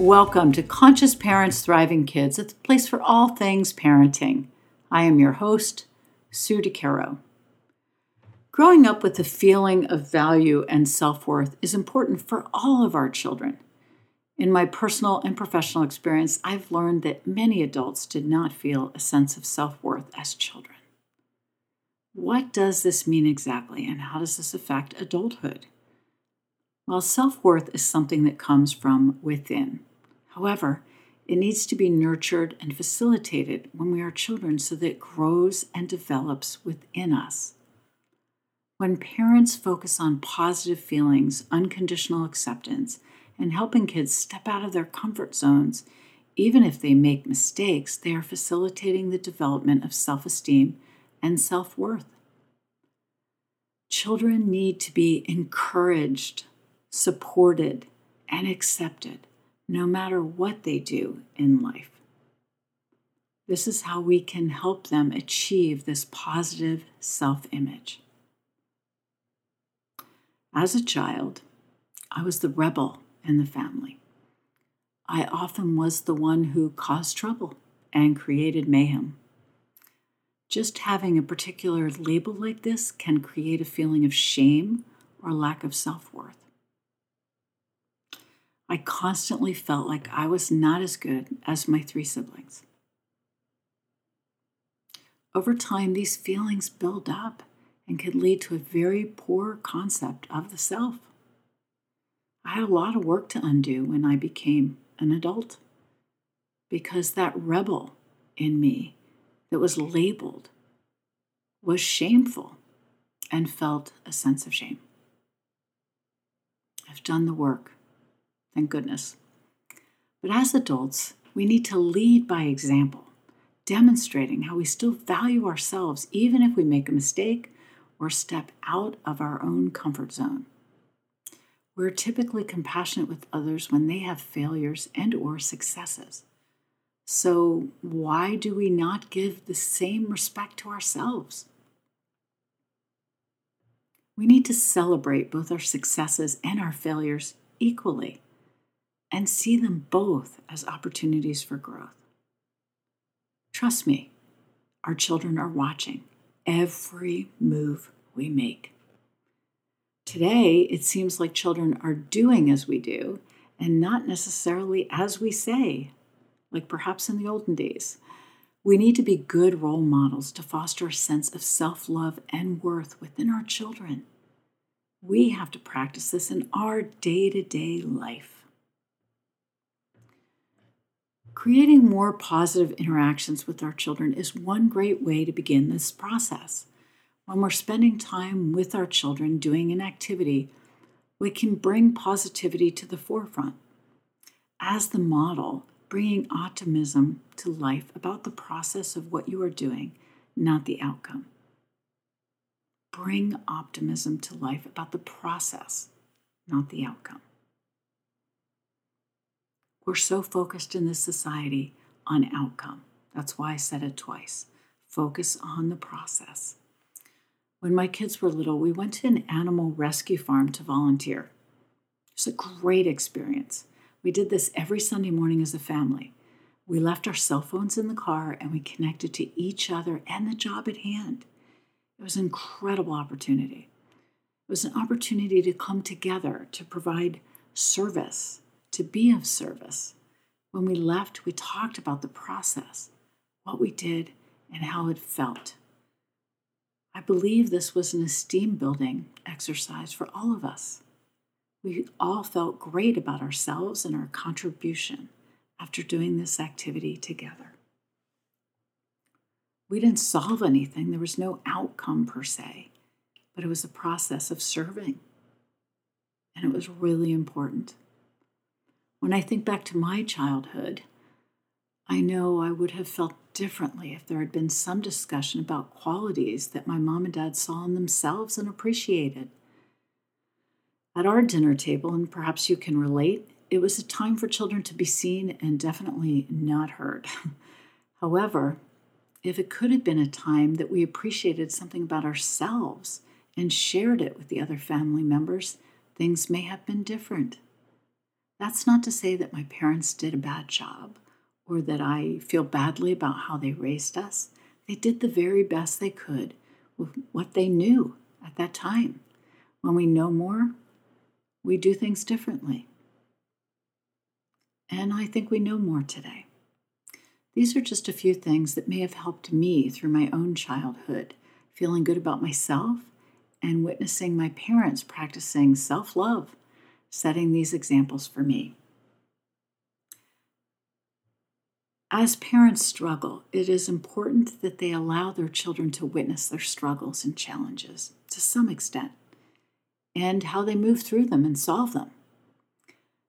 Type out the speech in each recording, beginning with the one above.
Welcome to Conscious Parents Thriving Kids, a place for all things parenting. I am your host, Sue DeCaro. Growing up with a feeling of value and self worth is important for all of our children. In my personal and professional experience, I've learned that many adults did not feel a sense of self worth as children. What does this mean exactly, and how does this affect adulthood? Well, self worth is something that comes from within. However, it needs to be nurtured and facilitated when we are children so that it grows and develops within us. When parents focus on positive feelings, unconditional acceptance, and helping kids step out of their comfort zones, even if they make mistakes, they are facilitating the development of self esteem and self worth. Children need to be encouraged, supported, and accepted no matter what they do in life. This is how we can help them achieve this positive self image. As a child, I was the rebel in the family. I often was the one who caused trouble and created mayhem. Just having a particular label like this can create a feeling of shame or lack of self worth. I constantly felt like I was not as good as my three siblings. Over time, these feelings build up and can lead to a very poor concept of the self. I had a lot of work to undo when I became an adult because that rebel in me that was labeled was shameful and felt a sense of shame. I've done the work Thank goodness. But as adults, we need to lead by example, demonstrating how we still value ourselves even if we make a mistake or step out of our own comfort zone. We're typically compassionate with others when they have failures and or successes. So why do we not give the same respect to ourselves? We need to celebrate both our successes and our failures equally and see them both as opportunities for growth. Trust me, our children are watching every move we make. Today, it seems like children are doing as we do and not necessarily as we say, like perhaps in the olden days. We need to be good role models to foster a sense of self love and worth within our children. We have to practice this in our day to day life. Creating more positive interactions with our children is one great way to begin this process. When we're spending time with our children doing an activity, we can bring positivity to the forefront. As the model, bringing optimism to life about the process of what you are doing, not the outcome. Bring optimism to life about the process, not the outcome. We're so focused in this society on outcome. That's why I said it twice. Focus on the process. When my kids were little, we went to an animal rescue farm to volunteer. It was a great experience. We did this every Sunday morning as a family. We left our cell phones in the car and we connected to each other and the job at hand. It was an incredible opportunity. It was an opportunity to come together to provide service to be of service. When we left, we talked about the process, what we did, and how it felt. I believe this was an esteem building exercise for all of us. We all felt great about ourselves and our contribution after doing this activity together. We didn't solve anything, there was no outcome per se, but it was a process of serving. And it was really important. When I think back to my childhood, I know I would have felt differently if there had been some discussion about qualities that my mom and dad saw in themselves and appreciated. At our dinner table, and perhaps you can relate, it was a time for children to be seen and definitely not heard. However, if it could have been a time that we appreciated something about ourselves and shared it with the other family members, things may have been different. That's not to say that my parents did a bad job or that I feel badly about how they raised us. They did the very best they could with what they knew at that time. When we know more, we do things differently. And I think we know more today. These are just a few things that may have helped me through my own childhood, feeling good about myself and witnessing my parents practicing self love setting these examples for me. As parents struggle, it is important that they allow their children to witness their struggles and challenges to some extent and how they move through them and solve them.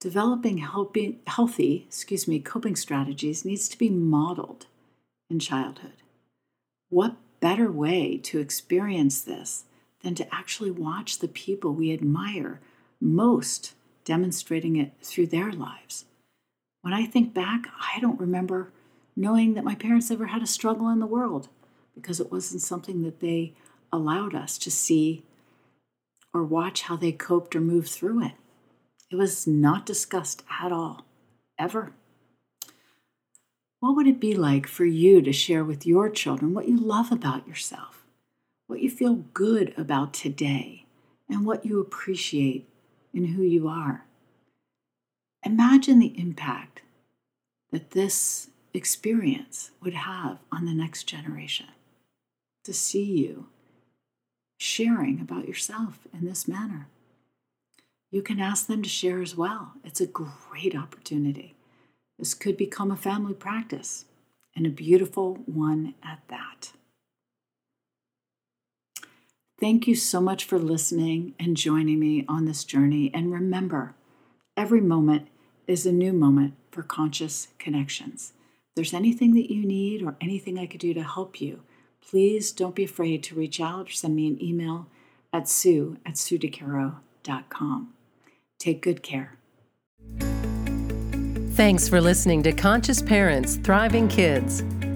Developing healthy, healthy excuse me, coping strategies needs to be modeled in childhood. What better way to experience this than to actually watch the people we admire most demonstrating it through their lives. When I think back, I don't remember knowing that my parents ever had a struggle in the world because it wasn't something that they allowed us to see or watch how they coped or moved through it. It was not discussed at all, ever. What would it be like for you to share with your children what you love about yourself, what you feel good about today, and what you appreciate in who you are. Imagine the impact that this experience would have on the next generation to see you sharing about yourself in this manner. You can ask them to share as well. It's a great opportunity. This could become a family practice and a beautiful one at that. Thank you so much for listening and joining me on this journey. And remember, every moment is a new moment for conscious connections. If there's anything that you need or anything I could do to help you, please don't be afraid to reach out or send me an email at sue at suedecaro.com. Take good care. Thanks for listening to Conscious Parents, Thriving Kids.